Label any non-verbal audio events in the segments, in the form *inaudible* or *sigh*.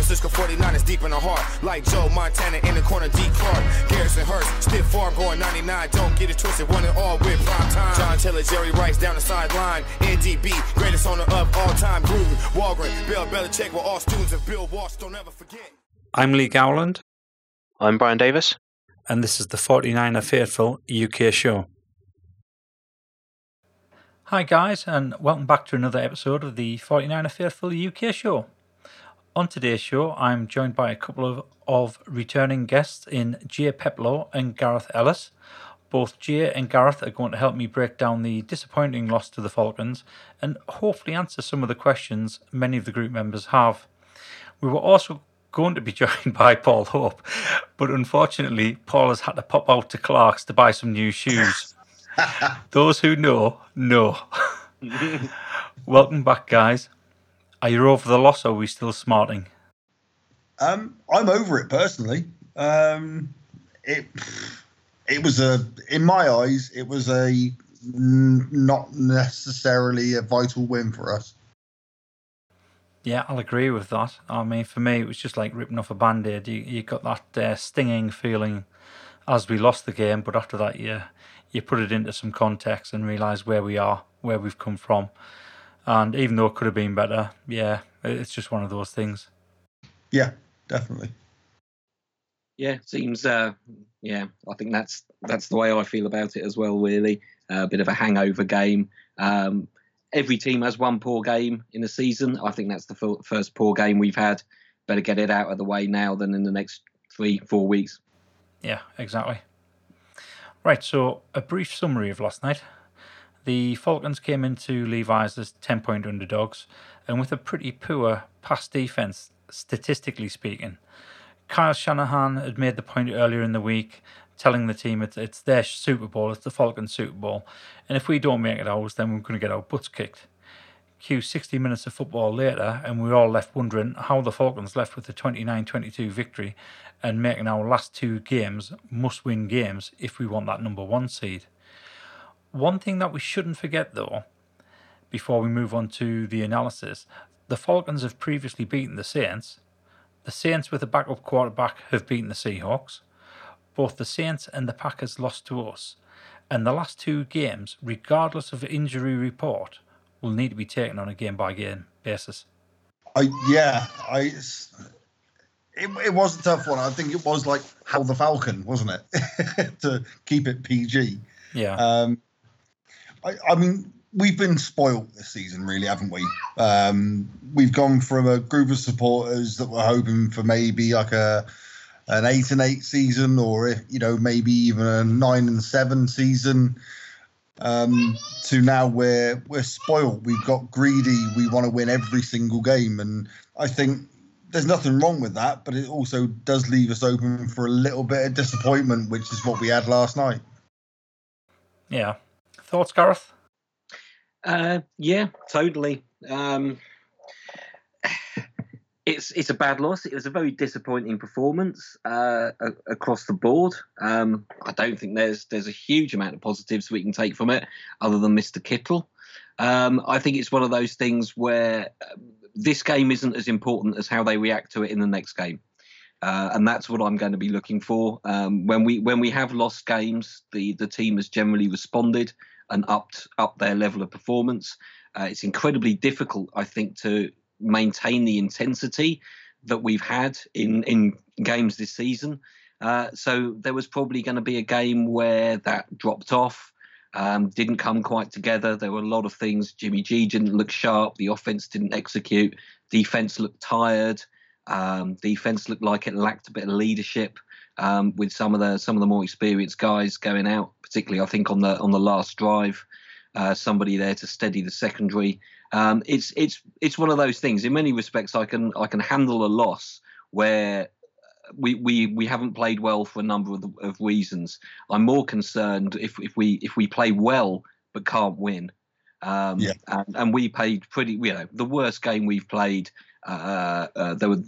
Francisco 49 is deep in the heart. Like Joe Montana in the corner, D. Clark. Garrison Hearst, stiff farm going 99. Don't get it twisted, one and all with prime time. John Taylor, Jerry Rice down the sideline. NDB, greatest owner of all time. Gruden, Holmgren, Bill Belichick were all students of Bill Walsh. Don't ever forget. I'm Lee Gowland. I'm Brian Davis. And this is the 49er Faithful UK show. Hi, guys, and welcome back to another episode of the 49er Faithful UK show. On today's show, I'm joined by a couple of, of returning guests in Jay Peplow and Gareth Ellis. Both Jay and Gareth are going to help me break down the disappointing loss to the Falcons and hopefully answer some of the questions many of the group members have. We were also going to be *laughs* joined by Paul Hope, but unfortunately, Paul has had to pop out to Clark's to buy some new shoes. *laughs* Those who know, know. *laughs* Welcome back, guys. Are you over the loss or are we still smarting? Um, I'm over it personally. Um, it it was a, in my eyes, it was a not necessarily a vital win for us. Yeah, I'll agree with that. I mean, for me, it was just like ripping off a band aid. You, you got that uh, stinging feeling as we lost the game, but after that, yeah, you put it into some context and realize where we are, where we've come from. And even though it could have been better, yeah, it's just one of those things. Yeah, definitely. Yeah, seems. Uh, yeah, I think that's that's the way I feel about it as well. Really, uh, a bit of a hangover game. Um, every team has one poor game in a season. I think that's the first poor game we've had. Better get it out of the way now than in the next three, four weeks. Yeah, exactly. Right, so a brief summary of last night. The Falcons came into Levi's as 10 point underdogs, and with a pretty poor pass defense, statistically speaking. Kyle Shanahan had made the point earlier in the week, telling the team it's, it's their Super Bowl, it's the Falcons Super Bowl, and if we don't make it ours, then we're going to get our butts kicked. Cue 60 minutes of football later, and we're all left wondering how the Falcons left with a 29 22 victory and making our last two games must win games if we want that number one seed. One thing that we shouldn't forget, though, before we move on to the analysis, the Falcons have previously beaten the Saints. The Saints, with a backup quarterback, have beaten the Seahawks. Both the Saints and the Packers lost to us. And the last two games, regardless of injury report, will need to be taken on a game by game basis. I yeah, I it, it was a tough one. I think it was like how the Falcon, wasn't it? *laughs* to keep it PG. Yeah. Um, I, I mean, we've been spoiled this season, really, haven't we? Um, we've gone from a group of supporters that were hoping for maybe like a an eight and eight season, or you know, maybe even a nine and seven season, um, to now where we're spoiled. We've got greedy. We want to win every single game, and I think there's nothing wrong with that, but it also does leave us open for a little bit of disappointment, which is what we had last night. Yeah. Thoughts, Gareth? Uh, yeah, totally. Um, it's it's a bad loss. It was a very disappointing performance uh, across the board. Um, I don't think there's there's a huge amount of positives we can take from it, other than Mr. Kittle. Um, I think it's one of those things where this game isn't as important as how they react to it in the next game. Uh, and that's what I'm going to be looking for. Um, when we when we have lost games, the the team has generally responded and upped up their level of performance. Uh, it's incredibly difficult, I think, to maintain the intensity that we've had in in games this season. Uh, so there was probably going to be a game where that dropped off um, didn't come quite together. There were a lot of things. Jimmy G didn't look sharp. The offense didn't execute. Defense looked tired. Um, defense looked like it lacked a bit of leadership. Um, with some of the some of the more experienced guys going out, particularly I think on the on the last drive, uh, somebody there to steady the secondary. Um, it's it's it's one of those things. In many respects, I can I can handle a loss where we, we we haven't played well for a number of, of reasons. I'm more concerned if if we if we play well but can't win. Um, yeah. and, and we played pretty. You know, the worst game we've played. Uh, uh, there were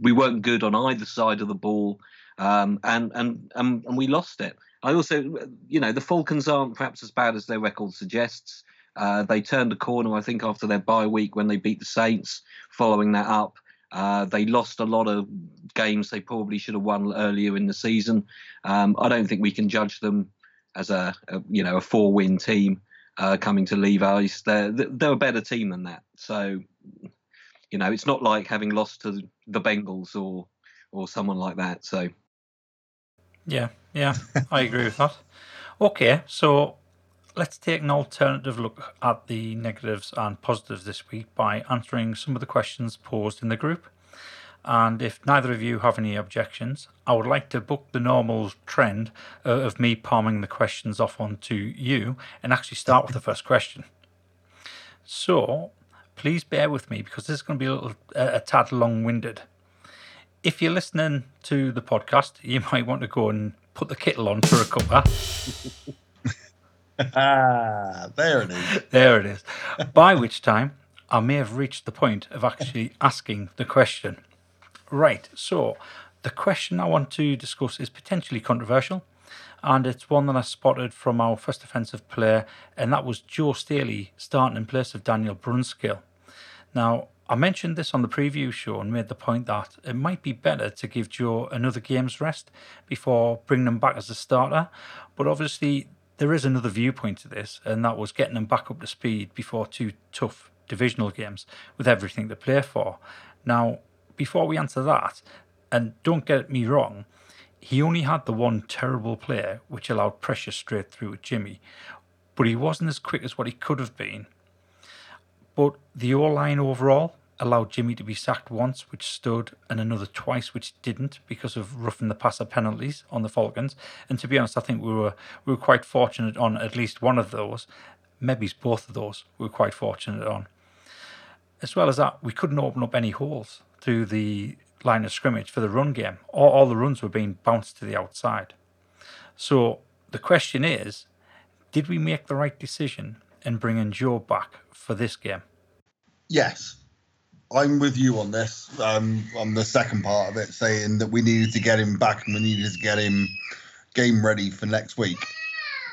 we weren't good on either side of the ball, um, and, and and and we lost it. I also, you know, the Falcons aren't perhaps as bad as their record suggests. Uh, they turned a corner, I think, after their bye week when they beat the Saints. Following that up, Uh, they lost a lot of games they probably should have won earlier in the season. Um, I don't think we can judge them as a, a you know a four win team uh, coming to Levi's. They're they're a better team than that. So you know it's not like having lost to the Bengals or or someone like that. So yeah, yeah, I agree with that. Okay, so let's take an alternative look at the negatives and positives this week by answering some of the questions posed in the group. And if neither of you have any objections, I would like to book the normal trend of me palming the questions off onto you and actually start with the first question. So, please bear with me because this is going to be a, little, a tad long winded. If you're listening to the podcast, you *laughs* might want to go and put the kettle on for a cuppa. *laughs* ah, there it is. *laughs* There it is. By which time I may have reached the point of actually asking the question. Right, so the question I want to discuss is potentially controversial, and it's one that I spotted from our first offensive player, and that was Joe Staley starting in place of Daniel Brunskill. Now, I mentioned this on the preview show and made the point that it might be better to give Joe another game's rest before bringing him back as a starter, but obviously there is another viewpoint to this, and that was getting him back up to speed before two tough divisional games with everything to play for. Now, before we answer that, and don't get me wrong, he only had the one terrible play which allowed pressure straight through at Jimmy, but he wasn't as quick as what he could have been. But the O line overall allowed Jimmy to be sacked once, which stood, and another twice, which didn't, because of roughing the passer penalties on the Falcons. And to be honest, I think we were we were quite fortunate on at least one of those, maybe both of those. We were quite fortunate on. As well as that, we couldn't open up any holes through the line of scrimmage for the run game. All, all the runs were being bounced to the outside. So the question is, did we make the right decision in bringing Joe back for this game? Yes, I'm with you on this. Um, on the second part of it, saying that we needed to get him back and we needed to get him game ready for next week.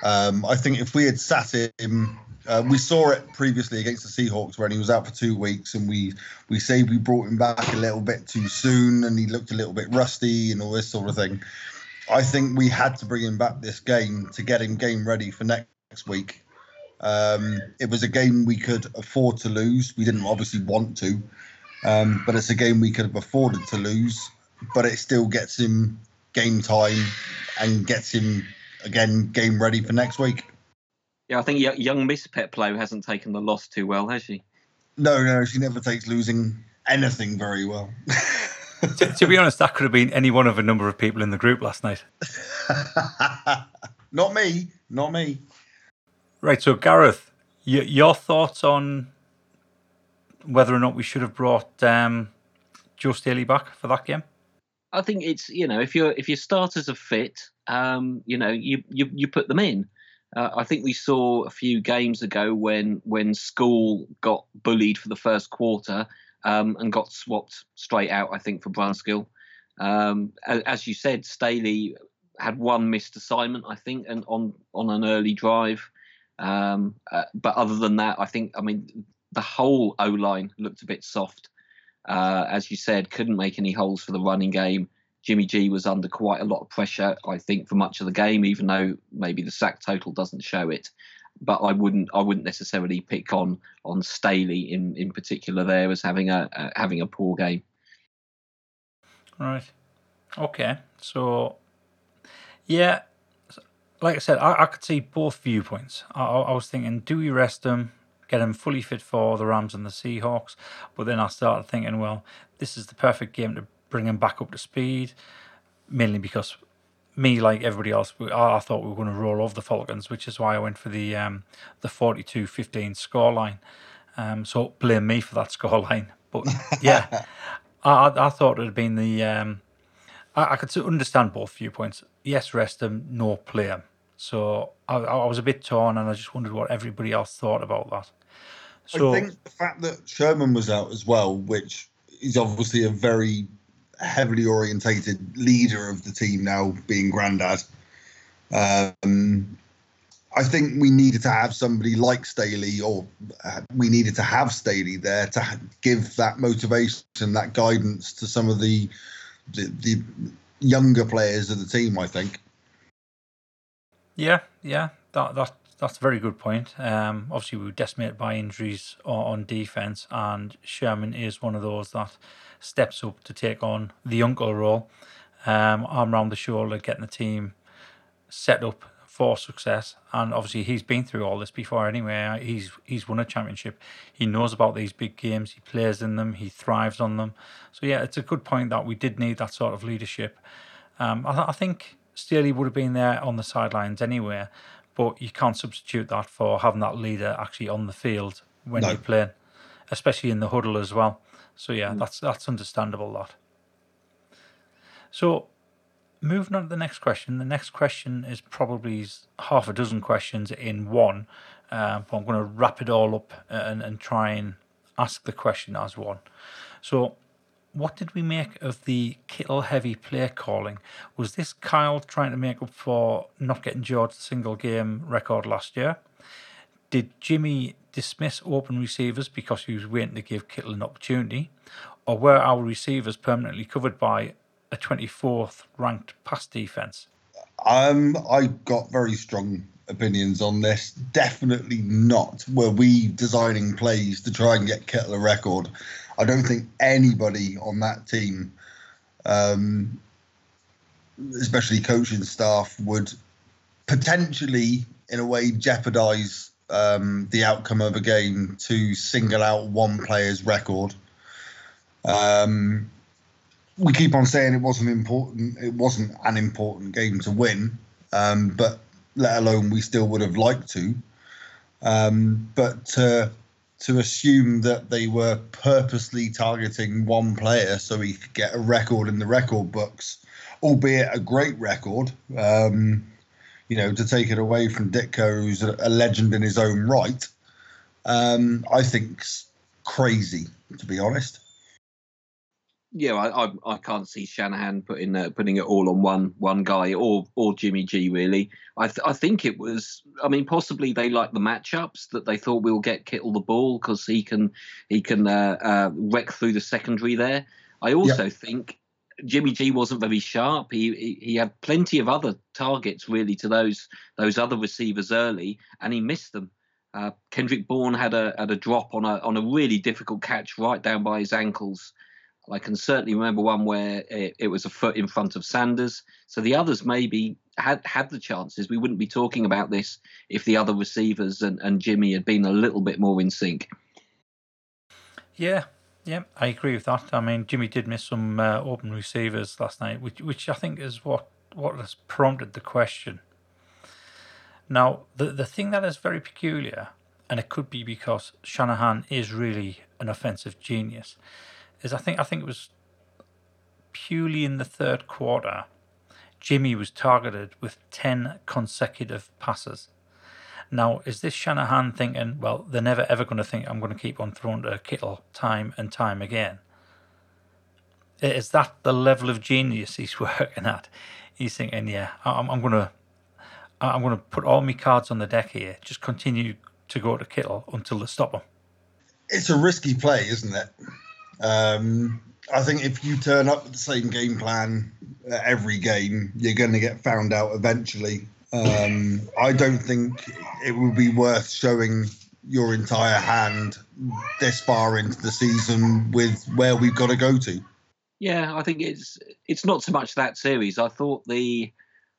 Um, I think if we had sat him uh, we saw it previously against the Seahawks when he was out for two weeks, and we we say we brought him back a little bit too soon, and he looked a little bit rusty and all this sort of thing. I think we had to bring him back this game to get him game ready for next week. Um, it was a game we could afford to lose. We didn't obviously want to, um, but it's a game we could have afforded to lose. But it still gets him game time and gets him again game ready for next week. Yeah, I think young Miss Peplow hasn't taken the loss too well, has she? No, no, she never takes losing anything very well. *laughs* to, to, be honest, that could have been any one of a number of people in the group last night. *laughs* not me, not me. Right, so Gareth, y- your thoughts on whether or not we should have brought um, Joe Staley back for that game? I think it's you know if your if your starters are fit, um, you know you you you put them in. Uh, I think we saw a few games ago when when Skule got bullied for the first quarter um, and got swapped straight out. I think for Brunskill. Um, as you said, Staley had one missed assignment, I think, and on on an early drive. Um, uh, but other than that, I think I mean the whole O line looked a bit soft. Uh, as you said, couldn't make any holes for the running game. Jimmy G was under quite a lot of pressure, I think, for much of the game, even though maybe the sack total doesn't show it. But I wouldn't, I wouldn't necessarily pick on on Staley in, in particular there as having a uh, having a poor game. Right. Okay. So, yeah, like I said, I, I could see both viewpoints. I, I was thinking, do we rest him, get him fully fit for the Rams and the Seahawks? But then I started thinking, well, this is the perfect game to bring him back up to speed, mainly because me, like everybody else, I, thought we were going to roll over the Falcons, which is why I went for the um, the 42-15 scoreline. Um, so blame me for that *laughs* scoreline. But yeah, *laughs* I, I thought it had been the. Um, I, I could understand both viewpoints. Yes, rest him, no play him. So I, I was a bit torn, and I just wondered what everybody else thought about that. So I think the fact that Sherman was out as well, which is obviously a very heavily orientated leader of the team now, being Grandad. Um, I think we needed to have somebody like Staley, or uh, we needed to have Staley there to give that motivation, that guidance to some of the, the, the younger players of the team. I think. Yeah, yeah, that that that's a very good point. Um, obviously, we were decimated by injuries on, defense, and Sherman is one of those that steps up to take on the uncle role, um, arm around the shoulder, getting the team set up for success. And obviously, he's been through all this before anyway. He's he's won a championship. He knows about these big games. He plays in them. He thrives on them. So yeah, it's a good point that we did need that sort of leadership. Um, I, th- I think Staley would have been there on the sidelines anyway, but you can't substitute that for having that leader actually on the field when no. you're playing, especially in the huddle as well. So yeah, mm. that's that's understandable. That. So moving on to the next question. The next question is probably half a dozen questions in one. Uh, but I'm going to wrap it all up and, and try and ask the question as one. So, what did we make of the Kittle heavy play calling? Was this Kyle trying to make up for not getting George the single game record last year? Did Jimmy dismiss open receivers because he was waiting to give Kittle an opportunity? Or were our receivers permanently covered by a 24th ranked pass defense? Um, I got very strong opinions on this. Definitely not were we designing plays to try and get Kittle a record. I don't think anybody on that team, um, especially coaching staff, would potentially, in a way, jeopardize um, the outcome of a game to single out one player's record. Um, we keep on saying it wasn't important. It wasn't an important game to win, um, but let alone we still would have liked to. Um, but to, assume that they were purposely targeting one player so he could get a record in the record books, albeit a great record, um, you know, to take it away from Ditka, who's a, a legend in his own right, um, I think's crazy, to be honest yeah, I, I, I can't see Shanahan putting uh, putting it all on one one guy or or Jimmy G really. I th- I think it was. I mean, possibly they like the matchups that they thought we'll get Kittle the ball because he can he can uh, uh, wreck through the secondary there. I also yep. think Jimmy G wasn't very sharp. He, he, he had plenty of other targets really to those those other receivers early, and he missed them. Uh, Kendrick Bourne had a had a drop on a on a really difficult catch right down by his ankles. I can certainly remember one where it, it, was a foot in front of Sanders. So the others maybe had had the chances. We wouldn't be talking about this if the other receivers and, and Jimmy had been a little bit more in sync. Yeah, yeah, I agree with that. I mean, Jimmy did miss some uh, open receivers last night, which which I think is what what has prompted the question. Now, the the thing that is very peculiar, and it could be because Shanahan is really an offensive genius is I think I think it was purely in the third quarter, Jimmy was targeted with ten consecutive passes. Now, is this Shanahan thinking, well, they're never ever going to think I'm going to keep on throwing to Kittle time and time again? Is that the level of genius he's *laughs* working at? He's thinking, yeah, I'm, I'm going to, I'm going to put all my cards on the deck here. Just continue to go to Kittle until they stop him. It's a risky play, isn't it? Um, I think if you turn up with the same game plan every game, you're going to get found out eventually. Um, I don't think it would be worth showing your entire hand this far into the season with where we've got to go to. Yeah, I think it's it's not so much that series. I thought the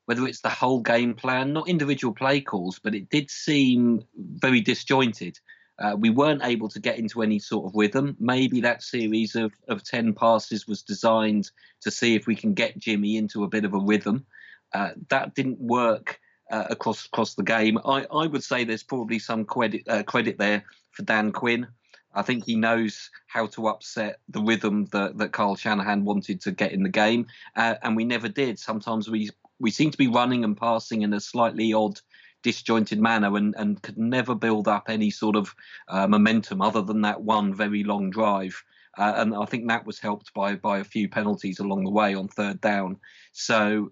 whether it's the whole game plan, not individual play calls, but it did seem very disjointed. Uh, we weren't able to get into any sort of rhythm. Maybe that series of, of 10 passes was designed to see if we can get Jimmy into a bit of a rhythm. Uh, that didn't work uh, across across the game. I, I would say there's probably some credit uh, credit there for Dan Quinn. I think he knows how to upset the rhythm that, that Kyle Shanahan wanted to get in the game, uh, and we never did. Sometimes we we seem to be running and passing in a slightly odd disjointed manner and, and could never build up any sort of uh, momentum other than that one very long drive. Uh, and I think that was helped by by a few penalties along the way on third down. So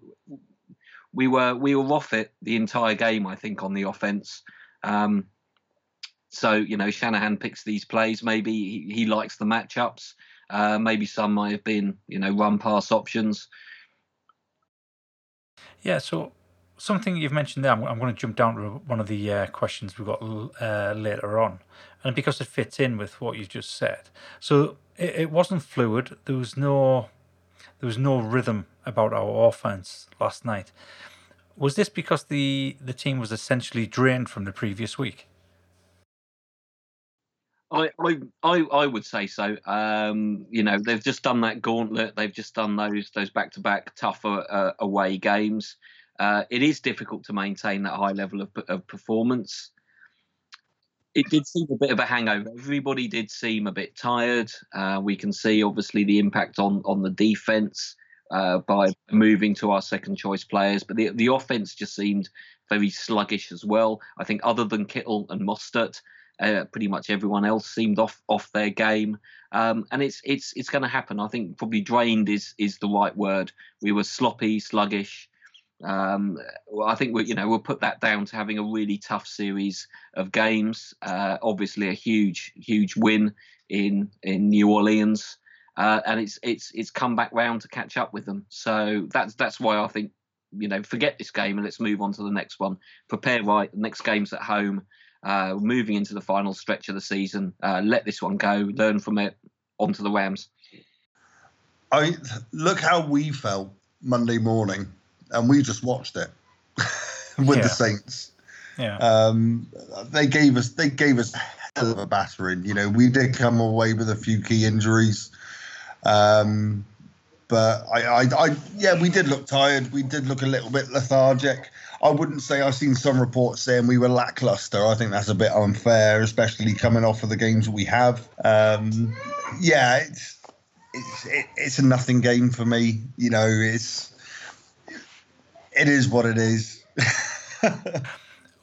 we were we were off it the entire game. I think on the offense. Um, so you know Shanahan picks these plays. Maybe he, he likes the matchups. Uh, maybe some might have been you know run pass options. Yeah. So something you've mentioned there, I'm, I'm going to jump down to one of the uh, questions we've got uh, later on, and because it fits in with what you've just said. So it, it wasn't fluid. There was no there was no rhythm about our offense last night. Was this because the the team was essentially drained from the previous week? I, I, I would say so. Um, you know, they've just done that gauntlet. They've just done those those back to back tougher uh, away games. Uh, it is difficult to maintain that high level of, of performance. It did seem a bit of a hangover. Everybody did seem a bit tired. Uh, we can see obviously the impact on on the defense uh, by moving to our second choice players, but the the offense just seemed very sluggish as well. I think other than Kittle and Mostert, uh, pretty much everyone else seemed off off their game, um, and it's it's it's going to happen. I think probably drained is is the right word. We were sloppy, sluggish. Um, I think we you know we'll put that down to having a really tough series of games. Uh, obviously, a huge huge win in in New Orleans, uh, and it's it's it's come back round to catch up with them. So that's that's why I think you know forget this game and let's move on to the next one. Prepare right. next game's at home uh, moving into the final stretch of the season. Uh, let this one go, learn from it, onto the Rams. I look how we felt Monday morning, and we just watched it *laughs* with yeah. the Saints. Yeah. Um, they gave us they gave us a hell of a battering. You know, we did come away with a few key injuries. Um, but I, I, I, yeah, we did look tired. We did look a little bit lethargic. I wouldn't say I've seen some reports saying we were lackluster. I think that's a bit unfair, especially coming off of the games we have. Um, yeah, it's it's it, it's a nothing game for me. You know, it's it is what it is.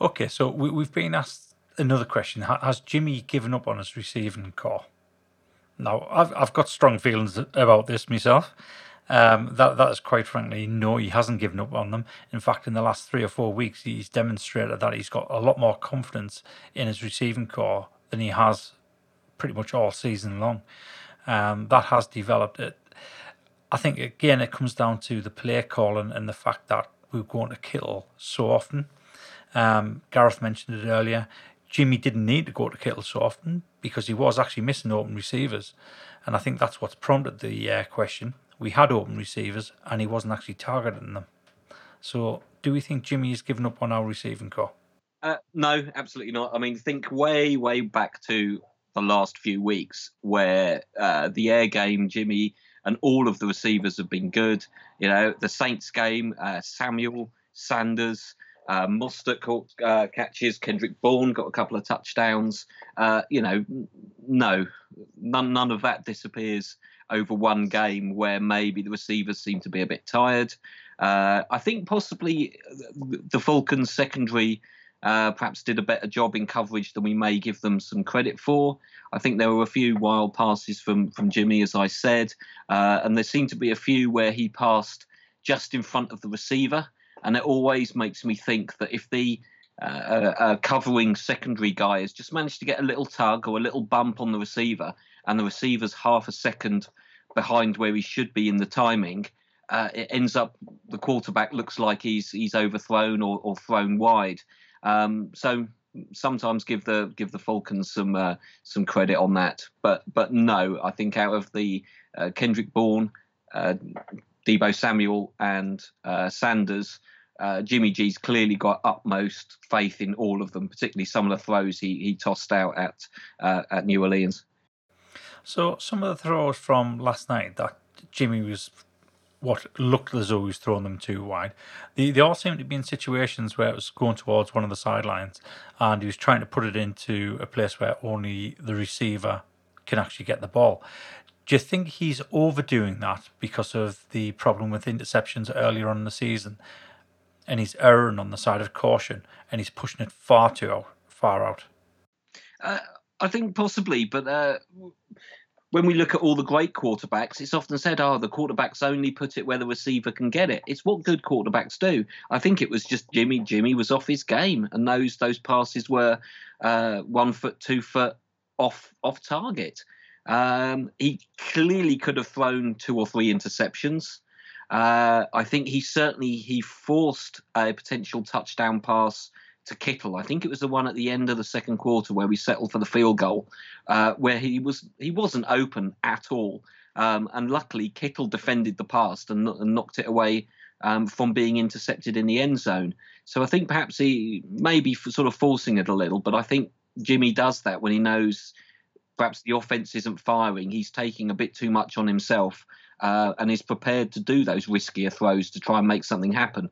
okay, so we, we've been asked another question: Has Jimmy given up on his receiving corps? Now, I've I've got strong feelings about this myself. Um, that that is quite frankly no, he hasn't given up on them. In fact, in the last three or four weeks, he's demonstrated that he's got a lot more confidence in his receiving corps than he has pretty much all season long. Um, that has developed it. I think again it comes down to the play calling and the fact that we're going to Kittle so often. Um, Gareth mentioned it earlier. Jimmy didn't need to go to Kittle so often because he was actually missing open receivers, and I think that's what's prompted the uh, question we had open receivers and he wasn't actually targeting them. So, do we think Jimmy has given up on our receiving corps? Uh, no, absolutely not. I mean, think way, way back to the last few weeks where uh, the air game, Jimmy and all of the receivers have been good. You know, the Saints game, uh, Samuel, Sanders, uh, caught uh, catches. Kendrick Bourne got a couple of touchdowns. Uh, you know, no, none, none of that disappears over one game where maybe the receivers seem to be a bit tired. Uh, I think possibly the Falcons secondary uh, perhaps did a better job in coverage than we may give them some credit for. I think there were a few wild passes from from Jimmy, as I said, uh, and there seemed to be a few where he passed just in front of the receiver, and it always makes me think that if the uh, covering secondary guy has just managed to get a little tug or a little bump on the receiver, and the receiver's half a second behind where he should be in the timing, uh, it ends up the quarterback looks like he's he's overthrown or, or thrown wide. Um, so sometimes give the give the Falcons some uh, some credit on that, but but no, I think out of the uh, Kendrick Bourne, uh, Deebo Samuel, and uh, Sanders. Uh, Jimmy G's clearly got utmost faith in all of them, particularly some of the throws he, he tossed out at uh, at New Orleans. So some of the throws from last night that Jimmy was what looked as though he was throwing them too wide. They, they all seemed to be in situations where it was going towards one of the sidelines and he was trying to put it into a place where only the receiver can actually get the ball. Do you think he's overdoing that because of the problem with interceptions earlier on in the season? And he's erring on the side of caution and he's pushing it far too out, far out? Uh, I think possibly, but uh, when we look at all the great quarterbacks, it's often said, "Oh, the quarterbacks only put it where the receiver can get it." It's what good quarterbacks do. I think it was just Jimmy. Jimmy was off his game, and those those passes were uh, one foot, two foot off off target. Um, he clearly could have thrown two or three interceptions. Uh, I think he certainly he forced a potential touchdown pass to Kittle. I think it was the one at the end of the second quarter where we settled for the field goal, uh, where he was he wasn't open at all. Um, and luckily, Kittle defended the pass and, and knocked it away um, from being intercepted in the end zone. So I think perhaps he may be sort of forcing it a little, but I think Jimmy does that when he knows perhaps the offense isn't firing. He's taking a bit too much on himself uh, and is prepared to do those riskier throws to try and make something happen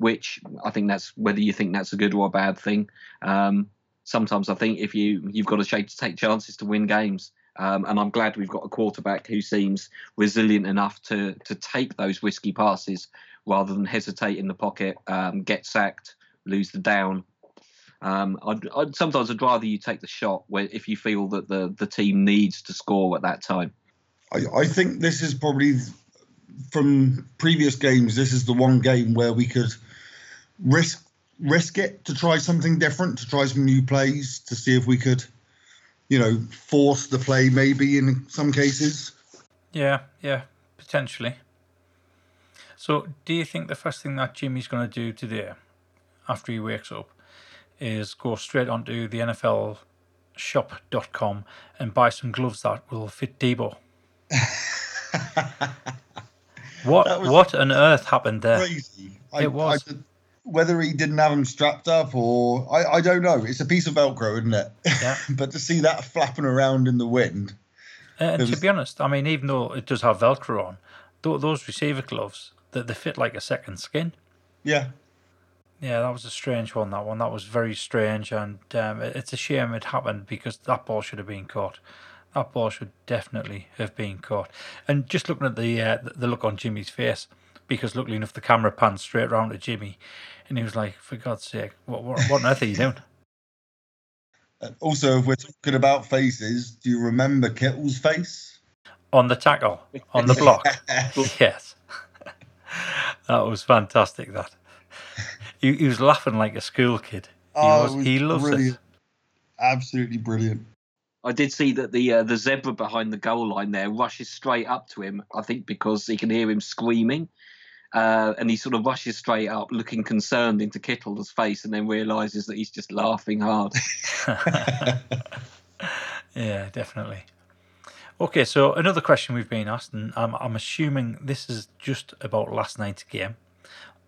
which I think that's whether you think that's a good or a bad thing. Um, sometimes I think if you you've got to take chances to win games. Um, and I'm glad we've got a quarterback who seems resilient enough to to take those risky passes rather than hesitate in the pocket, um, get sacked, lose the down. Um, I'd, I'd, sometimes I'd rather you take the shot where if you feel that the the team needs to score at that time. I, I think this is probably from previous games. This is the one game where we could risk risk it to try something different, to try some new plays, to see if we could, you know, force the play maybe in some cases. Yeah, yeah, potentially. So, do you think the first thing that Jimmy's going to do today, after he wakes up, is go straight onto the NFL shop.com and buy some gloves that will fit Deebo? *laughs* what what on earth happened there? Crazy. It I, was. I, whether he didn't have them strapped up or I, I don't know. It's a piece of Velcro, isn't it? Yeah. *laughs* but to see that flapping around in the wind. Uh, and was... to be honest, I mean, even though it does have Velcro on, th- those receiver gloves, that they, they fit like a second skin. Yeah. Yeah, that was a strange one. That one, that was very strange, and um, it's a shame it happened because that ball should have been caught. That ball should definitely have been caught. And just looking at the uh, the look on Jimmy's face, because luckily enough the camera pans straight around to Jimmy, and he was like, "For God's sake, what what, what on earth are you doing?" *laughs* Also, if we're talking about faces, do you remember Kittle's face on the tackle on the block? *laughs* *laughs* yes, that was fantastic. That he, he, was laughing like a school kid. He, oh, was, was he loves brilliant. it. Absolutely brilliant. I did see that the uh, the zebra behind the goal line there rushes straight up to him. I think because he can hear him screaming, uh, and he sort of rushes straight up, looking concerned into Kittle's face, and then realizes that he's just laughing hard. *laughs* *laughs* yeah, definitely. Okay, so another question we've been asked, and I'm, I'm assuming this is just about last night's game.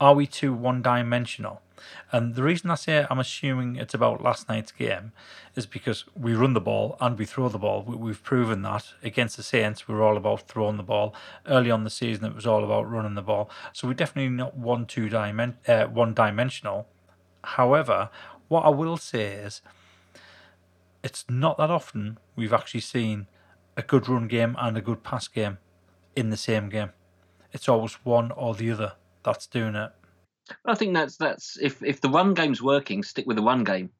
Are we too one dimensional? And the reason I say I'm assuming it's about last night's game is because we run the ball and we throw the ball. We've proven that against the Saints, we're all about throwing the ball. Early on the season, it was all about running the ball. So we're definitely not one two dimen- uh, one dimensional. However, what I will say is, it's not that often we've actually seen a good run game and a good pass game in the same game. It's always one or the other that's doing it. I think that's that's if if the run game's working, stick with the run game.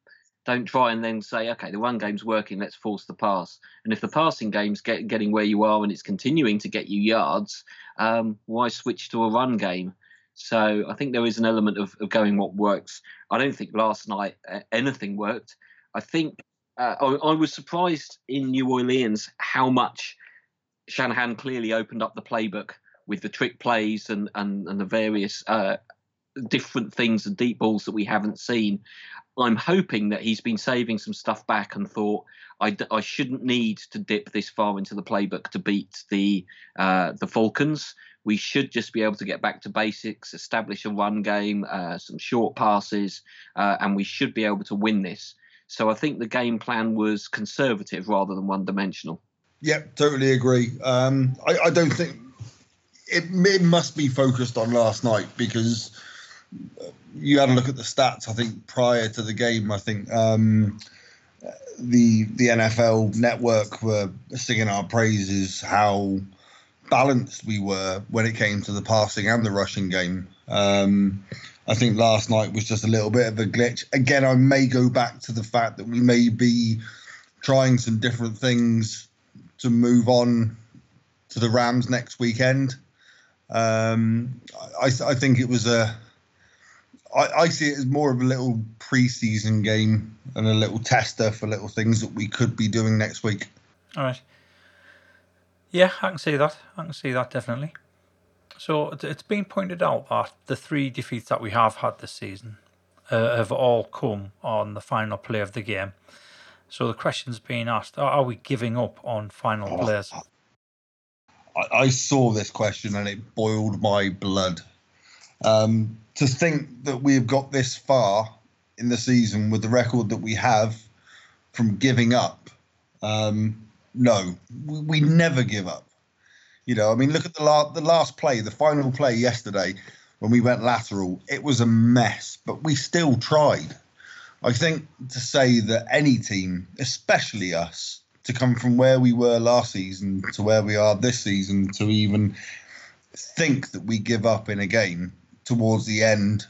Don't try and then say, okay, the run game's working, let's force the pass. And if the passing game's get, getting where you are and it's continuing to get you yards, um, why switch to a run game? So I think there is an element of, of going what works. I don't think last night uh, anything worked. I think uh, I, I was surprised in New Orleans how much Shanahan clearly opened up the playbook with the trick plays and and, and the various uh, different things and deep balls that we haven't seen. I'm hoping that he's been saving some stuff back and thought I, I shouldn't need to dip this far into the playbook to beat the uh, the Falcons. We should just be able to get back to basics, establish a run game, uh, some short passes, uh, and we should be able to win this. So I think the game plan was conservative rather than one dimensional. Yep, totally agree. Um, I, I, don't think it, it must be focused on last night because you had a look at the stats. I think prior to the game, I think um, the the NFL Network were singing our praises how balanced we were when it came to the passing and the rushing game. Um, I think last night was just a little bit of a glitch. Again, I may go back to the fact that we may be trying some different things to move on to the Rams next weekend. Um, I, I think it was a. I, I see it as more of a little preseason game and a little tester for little things that we could be doing next week. All right. Yeah, I can see that. I can see that definitely. So it's been pointed out that the three defeats that we have had this season uh, have all come on the final play of the game. So the question's being asked: Are we giving up on final oh, players? I, I, saw this question and it boiled my blood. Um, to think that we have got this far in the season with the record that we have from giving up. Um, no, we, we never give up. You know, I mean, look at the last the last play, the final play yesterday when we went lateral. It was a mess, but we still tried. I think to say that any team, especially us, to come from where we were last season to where we are this season, to even think that we give up in a game towards the end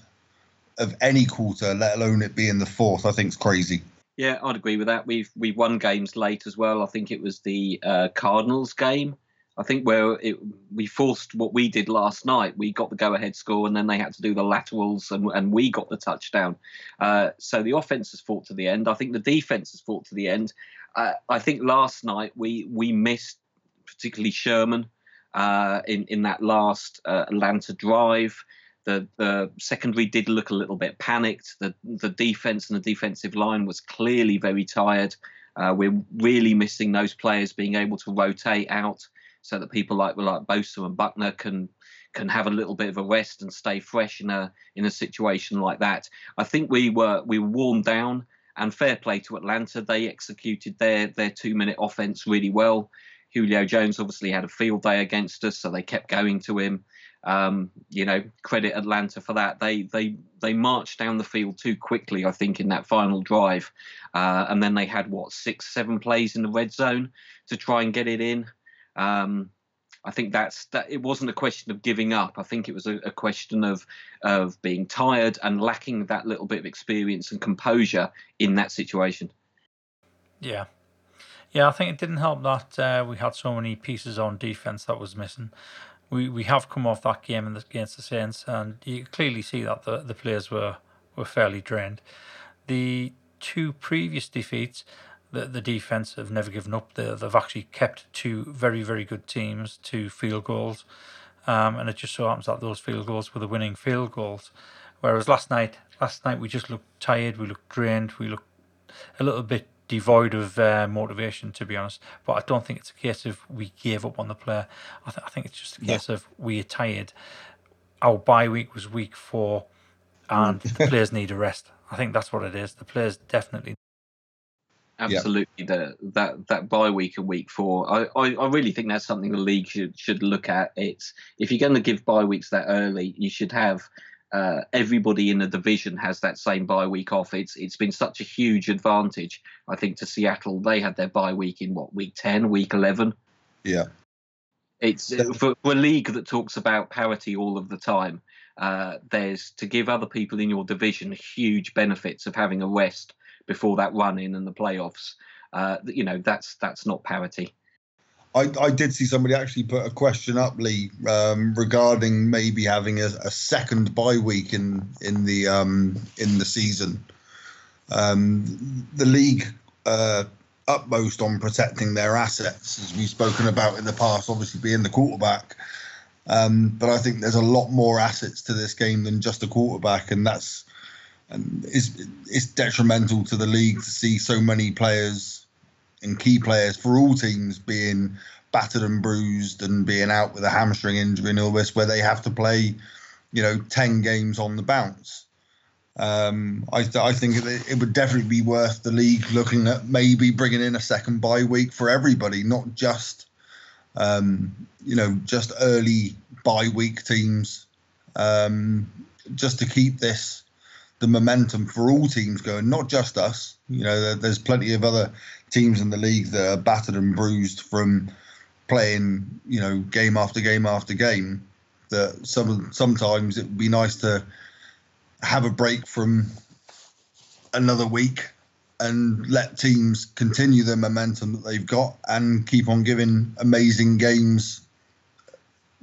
of any quarter, let alone it being the fourth, I think is crazy. Yeah, I'd agree with that. We've we've won games late as well. I think it was the uh, Cardinals game. I think where it, we forced what we did last night. We got the go-ahead score, and then they had to do the laterals, and, and we got the touchdown. Uh, so the offense has fought to the end. I think the defense has fought to the end. Uh, I think last night we we missed particularly Sherman uh, in in that last uh, Atlanta drive. The the secondary did look a little bit panicked. The the defense and the defensive line was clearly very tired. Uh, we're really missing those players being able to rotate out so that people like like Bosa and Buckner can can have a little bit of a rest and stay fresh in a in a situation like that. I think we were we were worn down and fair play to Atlanta. They executed their their two minute offense really well. Julio Jones obviously had a field day against us, so they kept going to him. Um, you know, credit Atlanta for that. They they they marched down the field too quickly, I think, in that final drive, uh, and then they had what six, seven plays in the red zone to try and get it in. Um, I think that's that. It wasn't a question of giving up. I think it was a, a, question of of being tired and lacking that little bit of experience and composure in that situation. Yeah, yeah. I think it didn't help that uh, we had so many pieces on defense that was missing. We we have come off that game against the Saints, and you clearly see that the the players were were fairly drained. The two previous defeats the, the defense have never given up. They, they've actually kept two very, very good teams to field goals. Um, and it just so happens that those field goals were the winning field goals. Whereas last night, last night we just looked tired, we looked drained, we looked a little bit devoid of uh, motivation, to be honest. But I don't think it's a case of we gave up on the player. I, th- I think it's just a case yeah. of we are tired. Our bye week was week four, and the players need a rest. I think that's what it is. The players definitely absolutely yeah. the, that that bye week and week four. I, I, I really think that's something the league should should look at. It's if you're going to give bye weeks that early, you should have uh, everybody in the division has that same bye week off. It's it's been such a huge advantage. I think to Seattle, they had their bye week in what week ten, week eleven. Yeah, it's for, for a league that talks about parity all of the time. Uh, there's to give other people in your division huge benefits of having a rest before that run in and the playoffs. Uh, you know, that's that's not parity. I, I did see somebody actually put a question up, Lee, um, regarding maybe having a, a, second bye week in in the um, in the season. Um, the league uh, utmost on protecting their assets, as we've spoken about in the past, obviously being the quarterback. Um, but I think there's a lot more assets to this game than just a quarterback, and that's and it's it's detrimental to the league to see so many players and key players for all teams being battered and bruised and being out with a hamstring injury and all this, where they have to play, you know, ten games on the bounce. Um, I, I think it, it would definitely be worth the league looking at maybe bringing in a second bye week for everybody, not just, um, you know, just early bye week teams, um, just to keep this the momentum for all teams going, not just us. You know, there's plenty of other teams in the league that are battered and bruised from playing, you know, game after game after game. That some sometimes it would be nice to have a break from another week and let teams continue the momentum that they've got and keep on giving amazing games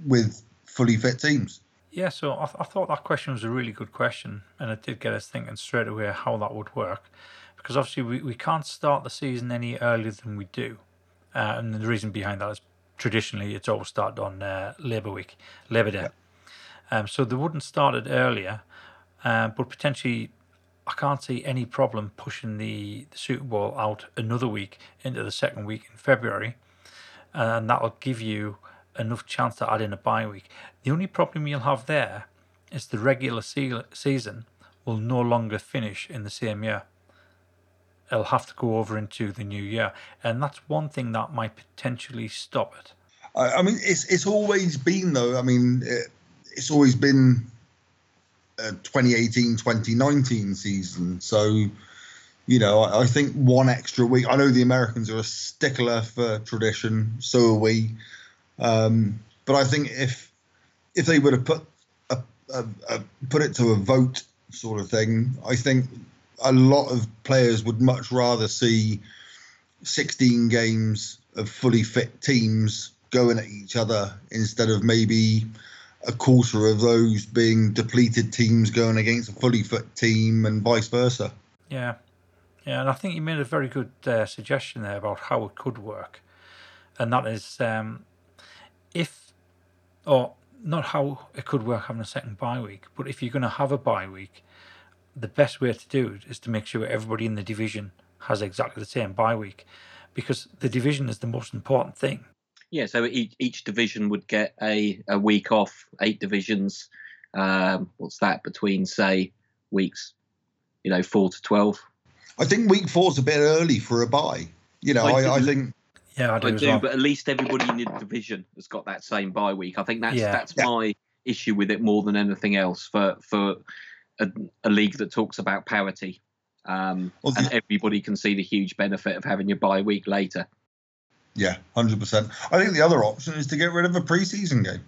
with fully fit teams. Yeah, so I, th- I thought that question was a really good question, and it did get us thinking straight away how that would work. Because obviously, we, we can't start the season any earlier than we do. Uh, and the reason behind that is traditionally it's always started on uh, Labour Week, Labour Day. Um, so they wouldn't start it earlier, uh, but potentially I can't see any problem pushing the, the Super Bowl out another week into the second week in February, and that'll give you enough chance to add in a bye week. The only problem you'll have there is the regular se- season will no longer finish in the same year. It'll have to go over into the new year, and that's one thing that might potentially stop it. I, mean, it's it's always been though. I mean, it, it's always been a 2018 2019 season. So, you know, I, I, think one extra week. I know the Americans are a stickler for tradition, so are we. Um, but I think if if they were to put a, a, a, put it to a vote sort of thing, I think a lot of players would much rather see 16 games of fully fit teams going at each other instead of maybe a quarter of those being depleted teams going against a fully fit team and vice versa. Yeah. Yeah, and I think you made a very good uh, suggestion there about how it could work. And that is um, if, or not how it could work having a second bye week, but if you're going to have a bye week, the best way to do it is to make sure everybody in the division has exactly the same bye week because the division is the most important thing. Yeah, so each, each division would get a, a week off, eight divisions. Um, what's that between, say, weeks, you know, four to 12? I think week four's a bit early for a bye. You know, I, I, I think. Yeah, I do, I do well. but at least everybody in the division has got that same bye week. I think that's yeah. that's yeah. my issue with it more than anything else for for a, a league that talks about parity. Um, well, and everybody can see the huge benefit of having your bye week later. Yeah, hundred percent. I think the other option is to get rid of a preseason game.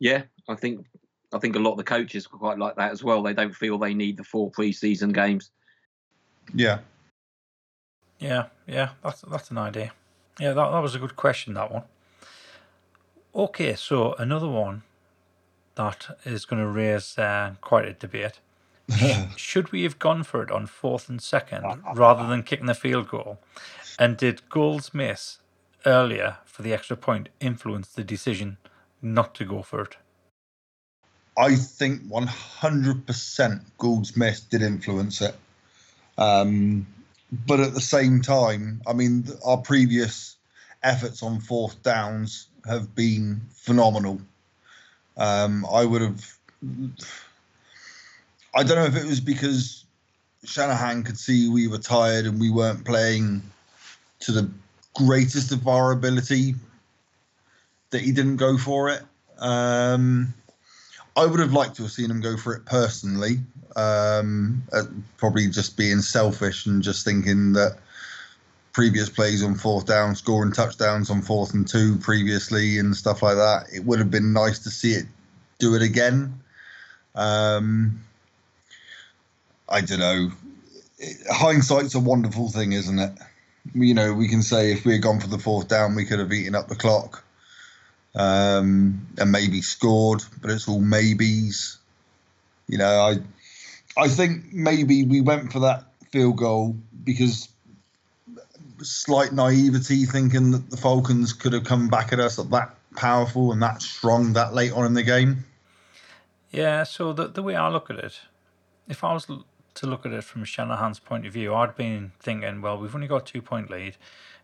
Yeah, I think I think a lot of the coaches quite like that as well. They don't feel they need the four preseason games. Yeah. Yeah, yeah, that's that's an idea. Yeah, that that was a good question. That one. Okay, so another one that is going to raise uh, quite a debate. *laughs* Should we have gone for it on fourth and second rather than kicking the field goal? And did Gould's miss earlier for the extra point influence the decision not to go for it? I think 100% Gould's miss did influence it. Um, but at the same time, I mean, our previous efforts on fourth downs have been phenomenal. Um, I would have. I don't know if it was because Shanahan could see we were tired and we weren't playing to the greatest of our ability that he didn't go for it. Um, I would have liked to have seen him go for it personally. Um, uh, probably just being selfish and just thinking that previous plays on fourth down, scoring touchdowns on fourth and two previously, and stuff like that. It would have been nice to see it do it again. Um, I don't know. Hindsight's a wonderful thing, isn't it? you know, we can say if we had gone for the fourth down, we could have eaten up the clock um, and maybe scored, but it's all maybes. You know, I I think maybe we went for that field goal because slight naivety, thinking that the Falcons could have come back at us that powerful and that strong that late on in the game. Yeah, so the the way I look at it, if I was to look at it from Shanahan's point of view, I'd been thinking, well, we've only got a two point lead.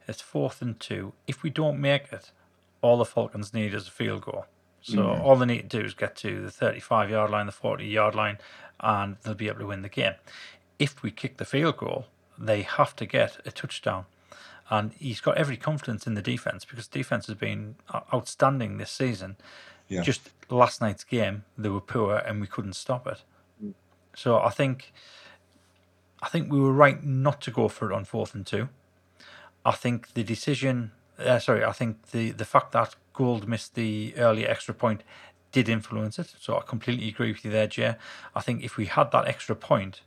It's fourth and two. If we don't make it, all the Falcons need is a field goal. So mm. all they need to do is get to the 35 yard line, the 40 yard line, and they'll be able to win the game. If we kick the field goal, they have to get a touchdown. And he's got every confidence in the defense because defense has been outstanding this season. Yeah. Just last night's game, they were poor and we couldn't stop it. Mm. So I think I think we were right not to go for it on fourth and two. I think the decision, uh, sorry, I think the, the fact that Gould missed the earlier extra point did influence it. So I completely agree with you there, Jay. I think if we had that extra point,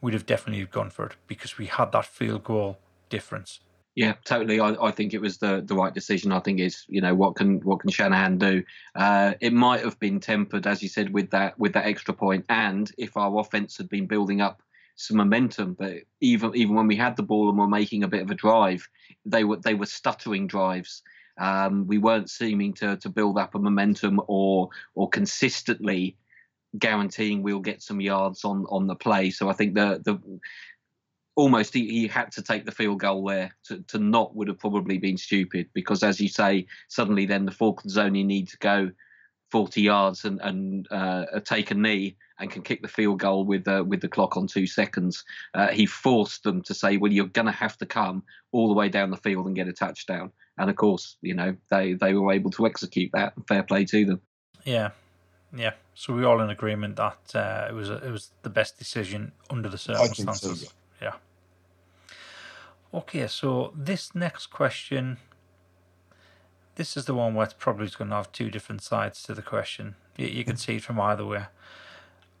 we'd have definitely gone for it because we had that field goal difference. Yeah, totally. I, I think it was the, the right decision. I think it's you know what can what can Shanahan do? Uh, it might have been tempered, as you said, with that with that extra point, and if our offense had been building up some momentum. But even even when we had the ball and were making a bit of a drive, they were they were stuttering drives. Um, we weren't seeming to to build up a momentum or or consistently guaranteeing we'll get some yards on on the play. So I think the the almost he, he had to take the field goal there to, to not would have probably been stupid because as you say suddenly then the Falcons only need to go 40 yards and and uh, take a knee and can kick the field goal with uh, with the clock on two seconds. Uh, he forced them to say, "Well, you're going to have to come all the way down the field and get a touchdown." And of course, you know they they were able to execute that. Fair play to them. Yeah, yeah. So we're all in agreement that uh, it was a, it was the best decision under the circumstances. So, yeah. yeah. Okay, so this next question. This is the one where it's probably going to have two different sides to the question. You, you can see it from either way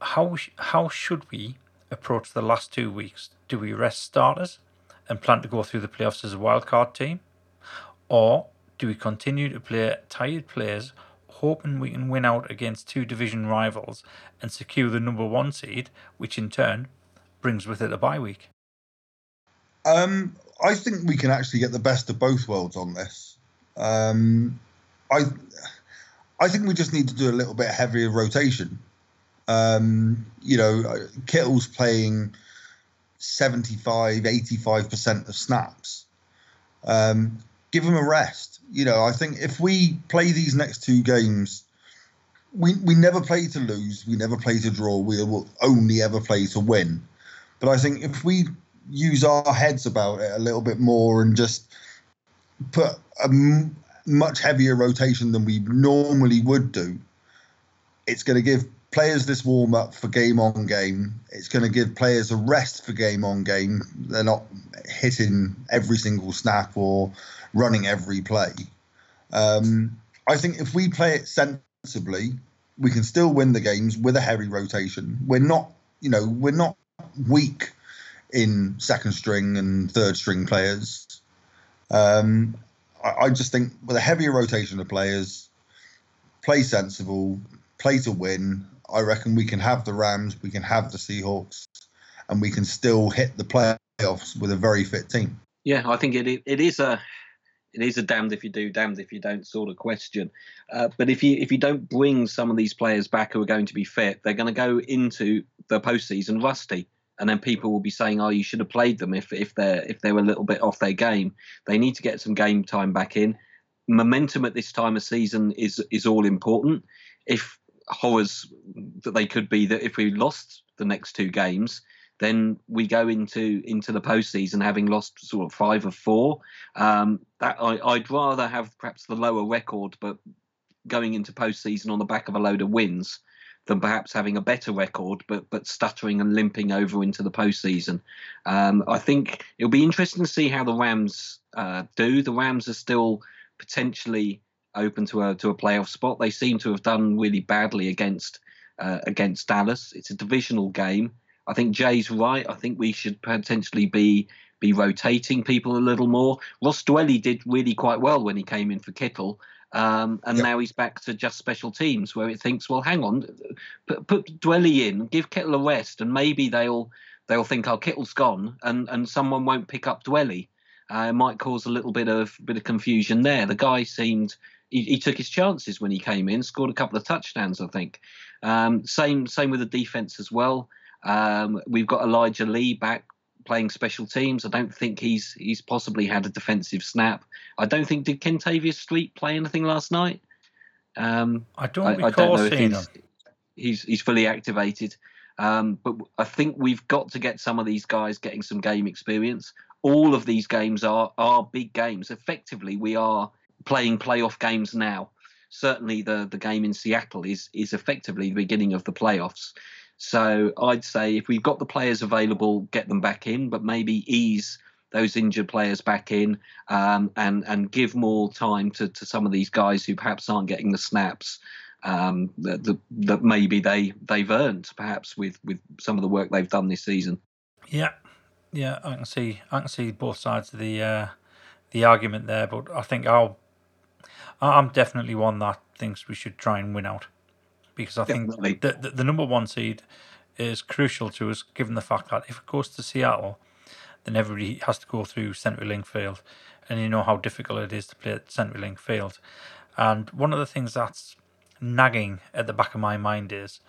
how how should we approach the last two weeks? Do we rest starters and plan to go through the playoffs as a wildcard team, or do we continue to play tired players, hoping we can win out against two division rivals and secure the number one seed, which in turn brings with it a bye week? Um, I think we can actually get the best of both worlds on this. Um, I I think we just need to do a little bit heavier rotation. Um, you know, Kittle's playing 75, 85% of snaps. Um, give him a rest. You know, I think if we play these next two games, we, we never play to lose, we never play to draw, we will only ever play to win. But I think if we use our heads about it a little bit more and just put a m- much heavier rotation than we normally would do, it's going to give players this warm up for game on game. It's going to give players a rest for game on game. They're not hitting every single snap or running every play. Um, I think if we play it sensibly, we can still win the games with a heavy rotation. We're not, you know, we're not weak in second string and third string players. Um, I, I just think with a heavier rotation of players, play sensible, play to win, I reckon we can have the Rams, we can have the Seahawks, and we can still hit the playoffs with a very fit team. Yeah, I think it it is a it is a damned if you do, damned if you don't sort of question. Uh, but if you if you don't bring some of these players back who are going to be fit, they're going to go into the postseason rusty, and then people will be saying, "Oh, you should have played them if if they're if they're a little bit off their game." They need to get some game time back in. Momentum at this time of season is is all important. If horrors that they could be that if we lost the next two games, then we go into into the postseason having lost sort of five of four. Um, that I, I'd rather have perhaps the lower record, but going into postseason on the back of a load of wins than perhaps having a better record, but but stuttering and limping over into the postseason. Um, I think it'll be interesting to see how the Rams uh, do. The Rams are still potentially open to a to a playoff spot. They seem to have done really badly against uh, against Dallas. It's a divisional game. I think Jay's right. I think we should potentially be be rotating people a little more. Ross Dwelley did really quite well when he came in for Kittle. Um, and yep. now he's back to just special teams where it thinks, well, hang on, put, put Dwelley in, give Kittle a rest, and maybe they'll they'll think, oh, Kittle's gone, and, and someone won't pick up Dwelley. Uh, it might cause a little bit of bit of confusion there. The guy seemed he, he, took his chances when he came in, scored a couple of touchdowns, I think. Um, same same with the defense as well. Um, we've got Elijah Lee back playing special teams. I don't think he's he's possibly had a defensive snap. I don't think did Kentavius Street play anything last night. Um, I don't I, recall I don't know seeing he's, him. He's he's fully activated. Um, but I think we've got to get some of these guys getting some game experience. All of these games are are big games. Effectively, we are playing playoff games now. Certainly, the the game in Seattle is is effectively the beginning of the playoffs. So I'd say if we've got the players available, get them back in, but maybe ease those injured players back in um, and and give more time to, to some of these guys who perhaps aren't getting the snaps um, that, that maybe they they've earned perhaps with with some of the work they've done this season. Yeah, yeah, I can see I can see both sides of the uh, the argument there, but I think I'll I'm definitely one that thinks we should try and win out because I Definitely. think the, the the number one seed is crucial to us, given the fact that if it goes to Seattle, then everybody has to go through CenturyLink Field, and you know how difficult it is to play at CenturyLink Field. And one of the things that's nagging at the back of my mind is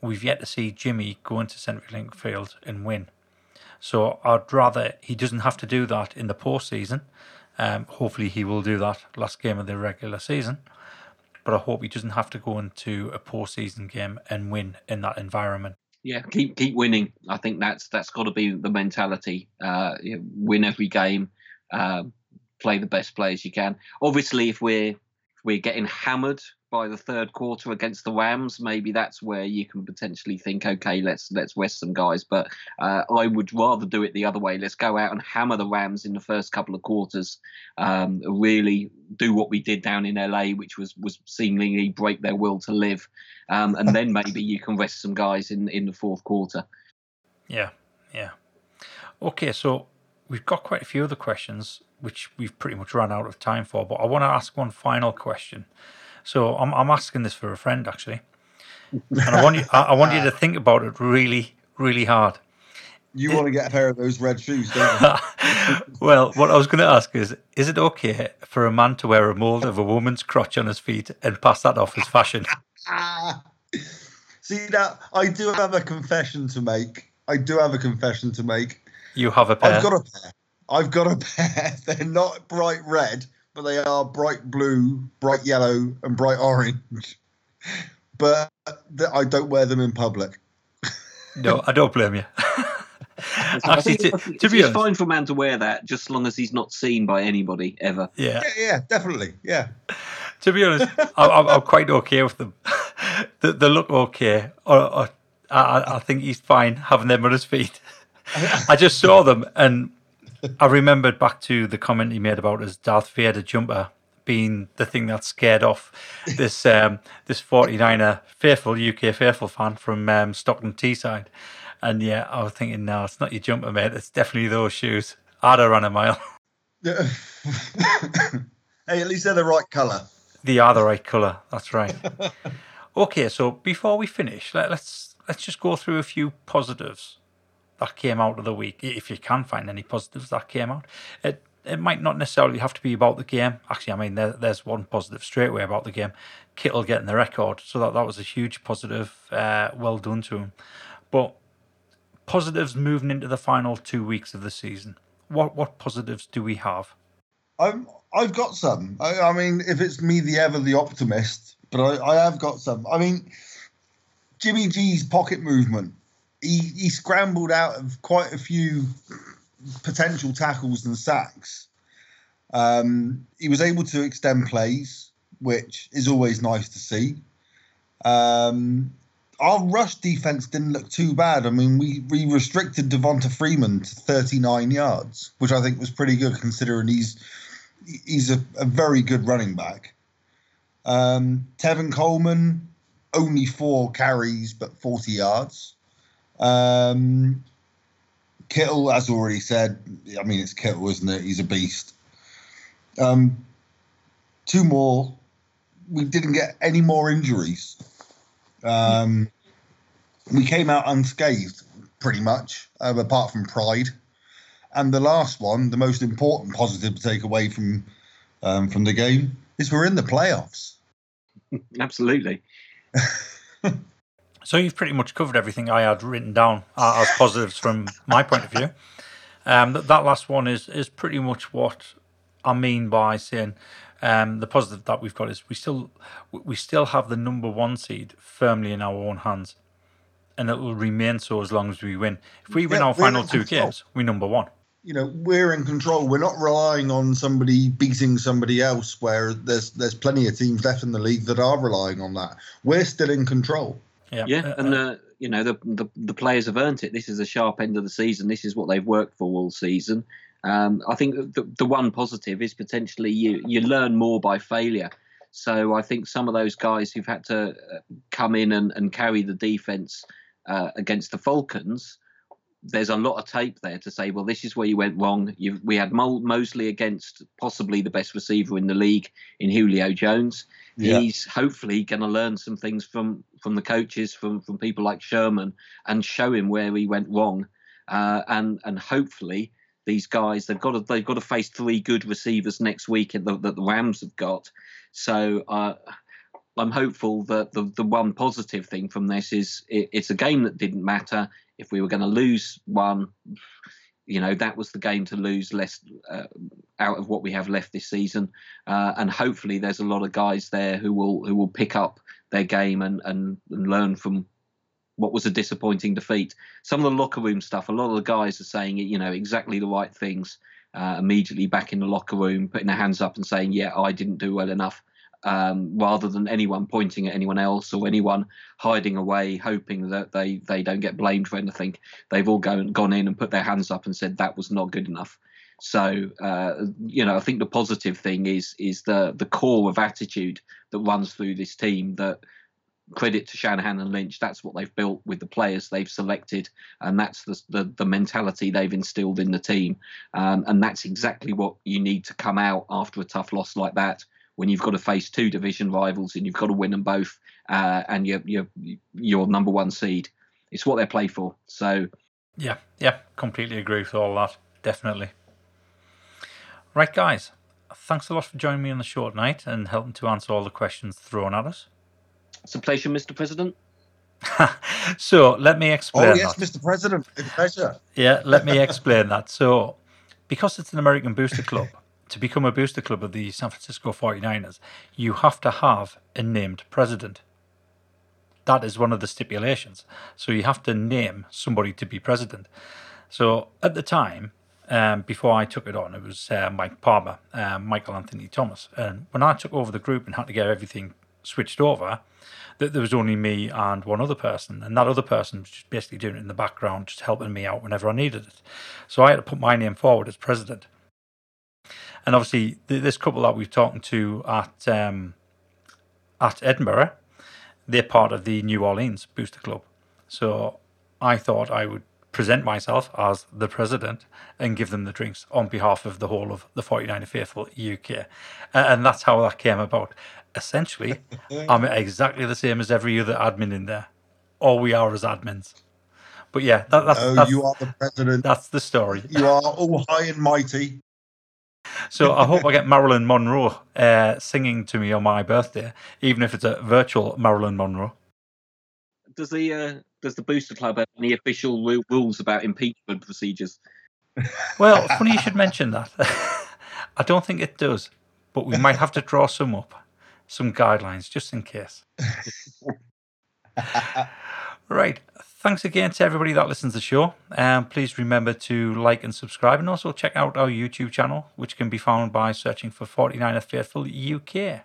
we've yet to see Jimmy go into CenturyLink Field and win. So I'd rather he doesn't have to do that in the postseason. Um, hopefully he will do that last game of the regular season. But I hope he doesn't have to go into a postseason game and win in that environment. Yeah, keep keep winning. I think that's that's got to be the mentality. Uh, you know, win every game, uh, play the best players you can. Obviously, if we're if we're getting hammered by the third quarter against the Rams, maybe that's where you can potentially think, okay, let's let's rest some guys. But uh, I would rather do it the other way. Let's go out and hammer the Rams in the first couple of quarters. Um, really do what we did down in LA, which was was seemingly break their will to live, um, and then maybe you can rest some guys in in the fourth quarter. Yeah, yeah. Okay, so we've got quite a few other questions, which we've pretty much run out of time for. But I want to ask one final question. So I'm I'm asking this for a friend actually, *laughs* and I want you I, I want you to think about it really really hard. You want to get a pair of those red shoes, don't you? *laughs* well, what I was going to ask is: Is it okay for a man to wear a mold of a woman's crotch on his feet and pass that off as fashion? *laughs* See now, I do have a confession to make. I do have a confession to make. You have a pair. I've got a pair. I've got a pair. They're not bright red, but they are bright blue, bright yellow, and bright orange. *laughs* But th- I don't wear them in public. No, I don't blame you. *laughs* Actually, think to, it's, to it's be honest, fine for a man to wear that, just as long as he's not seen by anybody ever. yeah. Yeah, yeah, definitely. Yeah. To be honest, *laughs* I, I'm, I'm quite okay with them. they, they look okay. Or, or I, I think he's fine having them on his feet. I just saw them and I remembered back to the comment he made about his Darth Vader jumper being the thing that scared off this *laughs* um, this 49er faithful UK faithful fan from um, Stockton Teesside. And yeah, I was thinking, no, it's not your jumper, mate. It's definitely those shoes. I'd have run a mile. Yeah. *laughs* hey, at least they're the right colour. They are the right colour. That's right. *laughs* okay, so before we finish, let, let's let's just go through a few positives that came out of the week, if you can find any positives that came out. It it might not necessarily have to be about the game. Actually, I mean, there, there's one positive straight away about the game. Kittle getting the record, so that that was a huge positive. Uh, well done to him. But positives moving into the final two weeks of the season. What what positives do we have? I'm, I've got some. I, I mean, if it's me, the ever the optimist, but I, I have got some. I mean, Jimmy G's pocket movement. He he scrambled out of quite a few potential tackles and sacks. Um, he was able to extend plays, which is always nice to see. Um, our rush defense didn't look too bad. I mean, we, we restricted Devonta Freeman to 39 yards, which I think was pretty good considering he's he's a, a very good running back. Um, Tevin Coleman, only four carries but 40 yards. Um, Kittle, as already said, I mean, it's Kittle, isn't it? He's a beast. Um, two more. We didn't get any more injuries. Um, we came out unscathed, pretty much, uh, apart from pride. And the last one, the most important positive to take away from um, from the game, is we're in the playoffs. *laughs* Absolutely. *laughs* So you've pretty much covered everything I had written down uh, as positives from my point of view. Um, that, that last one is is pretty much what I mean by saying um, the positive that we've got is we still we still have the number one seed firmly in our own hands, and it will remain so as long as we win. If we win Yeah, our final two control. games, we number one. You know, we're in control. We're not relying on somebody beating somebody else. Where there's there's plenty of teams left in the league that are relying on that. We're still in control. Yeah, Yeah, Uh, and uh, uh, you know the, the the players have earned it. This is the sharp end of the season. This is what they've worked for all season. Um, I think the, the one positive is potentially you you learn more by failure. So I think some of those guys who've had to uh, come in and, and carry the defense uh, against the Falcons there's a lot of tape there to say, well, this is where you went wrong. you we had Mo- Moseley against possibly the best receiver in the league in Julio Jones. Yeah. He's hopefully going to learn some things from from the coaches, from from people like Sherman, and show him where he went wrong. Uh, and and hopefully these guys they've got to they've got to face three good receivers next week that the, the Rams have got. So. Uh, I'm hopeful that the, the one positive thing from this is it, it's a game that didn't matter. If we were going to lose one, you know that was the game to lose less uh, out of what we have left this season, uh, and hopefully there's a lot of guys there who will who will pick up their game and, and, and learn from what was a disappointing defeat. Some of the locker room stuff, a lot of the guys are saying you know exactly the right things uh, immediately back in the locker room, putting their hands up and saying, "Yeah, I didn't do well enough." Um, rather than anyone pointing at anyone else or anyone hiding away, hoping that they, they don't get blamed for anything. They've all gone, gone in and put their hands up and said that was not good enough. So uh, you know, I think the positive thing is is the the core of attitude that runs through this team. That credit to Shanahan and Lynch. That's what they've built with the players they've selected, and that's the the, the mentality they've instilled in the team. Um, and that's exactly what you need to come out after a tough loss like that when you've got to face two division rivals and you've got to win them both, uh, and you're, you're you're number one seed. It's what they play for. So, yeah, yeah, completely agree with all that. Definitely. Right, guys. Thanks a lot for joining me on the short night and helping to answer all the questions thrown at us. It's a pleasure, Mr. President. *laughs* so let me explain. Oh yes, that. Mr. President, it's a pleasure. Yeah, let me explain that. So, because it's an American Booster Club, *laughs* to become a booster club of the San Francisco 49ers, you have to have a named president. That is one of the stipulations. So you have to name somebody to be president. So at the time, um, before I took it on, it was uh, Mike Palmer, uh, Michael Anthony Thomas. And when I took over the group and had to get everything switched over, that there was only me and one other person, and that other person was just basically doing it in the background, just helping me out whenever I needed it. So I had to put my name forward as president. And obviously, this couple that we've talked to at um, at Edinburgh, they're part of the New Orleans Booster Club. So I thought I would present myself as the president and give them the drinks on behalf of the whole of the 49er Faithful UK. And that's how that came about. Essentially, *laughs* I'm exactly the same as every other admin in there. All we are as admins. But yeah, that, that's, oh, that's, you are the president. That's the story. You are all high and mighty. So I hope I get Marilyn Monroe uh, singing to me on my birthday, even if it's a virtual Marilyn Monroe. Does the uh, does the Booster Club have any official rules about impeachment procedures? Well, funny you should mention that. *laughs* I don't think it does, but we might have to draw some up, some guidelines just in case. *laughs* right. Thanks again to everybody that listens to the show. Um, please remember to like and subscribe and also check out our YouTube channel, which can be found by searching for 49er Faithful UK.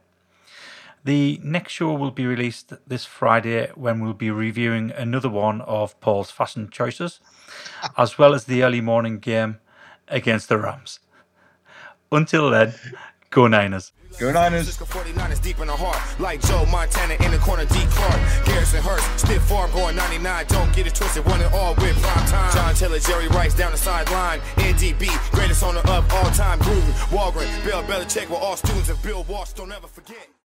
The next show will be released this Friday when we'll be reviewing another one of Paul's fashion choices, *laughs* as well as the early morning game against the Rams. Until then, go Niners. Go Niners. 49ers deep in the heart. Like Joe Montana in the corner, D. Clark. Garrison Hearst, stiff farm going 99. Don't get it twisted, one and all with prime time. John Taylor, Jerry Rice down the sideline. NDB, greatest on the up all time. Gruden, Holmgren, Bill Belichick with all students of Bill Walsh. Don't ever forget.